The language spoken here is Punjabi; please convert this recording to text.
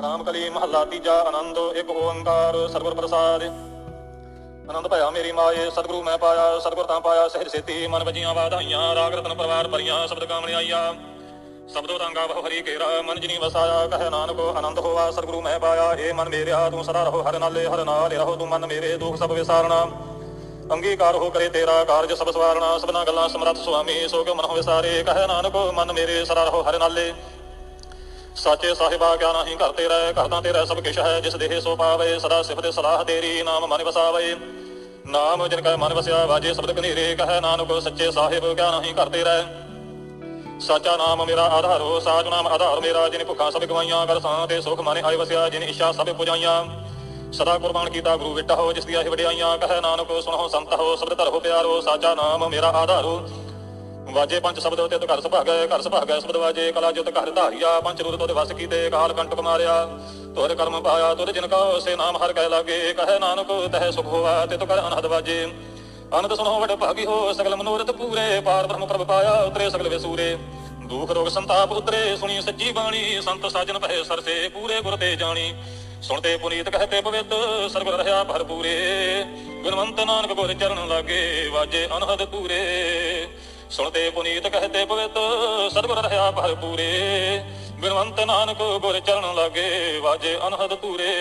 ਰਾਮ ਕਲੀ ਮਹੱਲਾ ਤੀਜਾ, ਆਨੰਦ, ਇੱਕ ਓੰਕਾਰ, ਸਤਿਗੁਰ ਪ੍ਰਸਾਦ। ਆਨੰਦ ਭਇਆ ਮੇਰੀ ਮਾਏ, ਸਤਿਗੁਰੂ ਮੈਂ ਪਾਇਆ, ਸਤਿਗੁਰ ਤਾਂ ਪਾਇਆ, ਸਹਿਜ ਸੇਤੀ, ਮਨ ਵਜੀਆਂ ਵਾਧਾਈਆਂ, ਰਾਗ ਰਤਨ ਪਰਵਾਰ ਭਰੀਆਂ, ਸ਼ਬਦ ਕਾਮਣ ਆਈਆ। ਸਬਦੋ ਰੰਗਾ ਬਹੁ ਹਰੀ ਕੇਰਾ ਮਨ ਜਿਨੀ ਵਸਾਇਆ, ਕਹੇ ਨਾਨਕ, ਆਨੰਦ ਹੋਵਾ ਸਤਿਗੁਰੂ ਮੈਂ ਪਾਇਆ ਏ ਮਨ ਮੇਰਿਆ, ਤੂੰ ਸਦਾ ਰਹੋ ਹਰ ਨਾਲੇ, ਹਰ ਨਾਲ, ਰਹੋ ਤੂੰ ਮਨ ਮੇਰੇ, ਦੁਖ ਸਭ ਵਿਸਾਰਣਾ ਅੰਗੀਕਾਰ ਹੋ ਕਰੇ ਤੇਰਾ ਕਾਰਜ ਸਭ ਸਵਾਰਣਾ ਸਭਨਾ ਗੱਲਾਂ ਸਮਰੱਥ ਸੁਆਮੀ ਸੋ ਕਿਉ ਮਨ ਹੋਵੇ ਸਾਰੇ ਕਹੇ ਨਾਨਕ, ਮਨ ਮੇਰੇ, ਸਦਾ ਰਹੋ ਹਰ ਨਾਲੇ। ਸਾਚੇ ਸਾਹਿਬਾ ਕਿਆ ਨਹੀਂ ਘਰ ਤੇਰਾ ਹੈ, ਕਰਦਾ ਤੇਰਾ ਸਭ ਕਿਛ ਹੈ ਜਿਸ ਦੇਹ ਸੋ ਪਾਵੇ ਸਦਾ ਸਿਫਤ ਸਲਾਹ ਤੇਰੀ ਨਾਮ ਮਨ ਵਸਾਵੇ। ਨਾਮ ਜਿਨ ਕੈ ਮਨ ਵਸਿਆ ਵਾਜੇ ਸ਼ਬਦ ਕਨੇਰੇ ਕਹੈ ਨਾਨਕ ਸੱਚੇ ਸਾਹਿਬ ਕਿਆ ਨਹੀਂ ਘਰ ਤੇਰਾ ਹੈ। ਸਾਚਾ ਨਾਮ ਮੇਰਾ ਆਧਾਰੋ ਸਾਚ ਨਾਮ ਆਧਾਰ ਮੇਰਾ ਜਿਨ ਭੁੱਖਾਂ ਸਭ ਗਵਾਈਆਂ ਕਰ ਸਾਂ ਤੇ ਸੁਖ ਮਨੇ ਆਏ ਵਸਿਆ ਜਿਨ ਇੱਛਾ ਸਭ ਪੁਜਾਈਆਂ। ਸਦਾ ਕੁਰਬਾਨ ਕੀਤਾ ਗੁਰੂ ਵਿਟਾ ਹੋ ਜਿਸ ਦੀਆਂ ਇਹ ਵਡਿਆਈਆਂ ਕਹੈ ਨਾਨਕ ਸੁਣੋ ਸੰਤ ਹੋ ਸਬਦ ਧਰੋ ਪਿਆਰੋ ਸਾਚਾ ਨਾਮ ਮੇਰਾ ਆਧਾਰੋ। ਵਾਜੇ ਪੰਜ ਸ਼ਬਦ ਤੇ ਘਰ ਸੁਭਾਗੈ ਘਰ ਸੁਭਾਗੈ ਸ਼ਬਦ ਵਾਜੇ, ਕਲਾ ਜੁਤ ਘਰ ਧਾਰਿਆ, ਪੰਜ ਰੂਪ ਤੋਦੇ ਵਸ ਕੀਤੇ, ਕਾਲ ਕੰਟਕ ਮਾਰਿਆ। ਤੋਰ ਕਰਮ ਪਾਇਆ ਤੋਰ ਜਿਨ ਕਾ ਸੇ ਨਾਮ ਹਰ ਕਹਿ ਲਾਗੇ। ਕਹੈ ਨਾਨਕ, ਤਹਿ ਸੁਖ ਹੋਵਾ ਤੇ ਤੋ ਕਰ ਅਨਹਦ ਵਾਜੇ। ਅਨੰਦ ਸੁਣੋ ਵਡ ਭਾਗੀ ਹੋ, ਸਗਲ ਮਨੋਰਥ ਪੂਰੇ। ਪਾਰ ਬ੍ਰਹਮ ਪ੍ਰਭ ਪਾਇਆ, ਉਤਰੇ ਸਗਲ ਵਿਸੂਰੇ। ਦੁਖ ਰੋਗ ਸੰਤਾਪ ਉਤਰੇ, ਸੁਣੀ ਸੱਚੀ ਬਾਣੀ। ਸੰਤ ਸਾਜਨ ਭਏ ਸਰਸੇ, ਪੂਰੇ ਗੁਰ ਤੇ ਜਾਣੀ। ਸੁਣਤੇ ਪੁਨੀਤ ਕਹਤੇ ਪਵਿੱਤ, ਸਰਬ ਰਹਾ ਭਰਪੂਰੇ। ਗੁਣਵੰਤ ਨਾਨਕ ਗੁਰ ਚਰਨ ਲਾਗੇ, ਵਾਜੇ ਅਨਹਦ ਪੂਰੇ। ਸੁਣਤੇ ਪੁਨੀਤ ਕਹਤੇ ਪਵਿੱਤ, ਸਤਿਗੁਰ ਰਹਾ ਭਰਪੂਰੇ ਗੁਣਵੰਤ ਨਾਨਕ ਗੁਰ ਚਰਨ ਲਾਗੇ, ਵਾਜੇ ਅਨਹਦ ਪੂਰੇ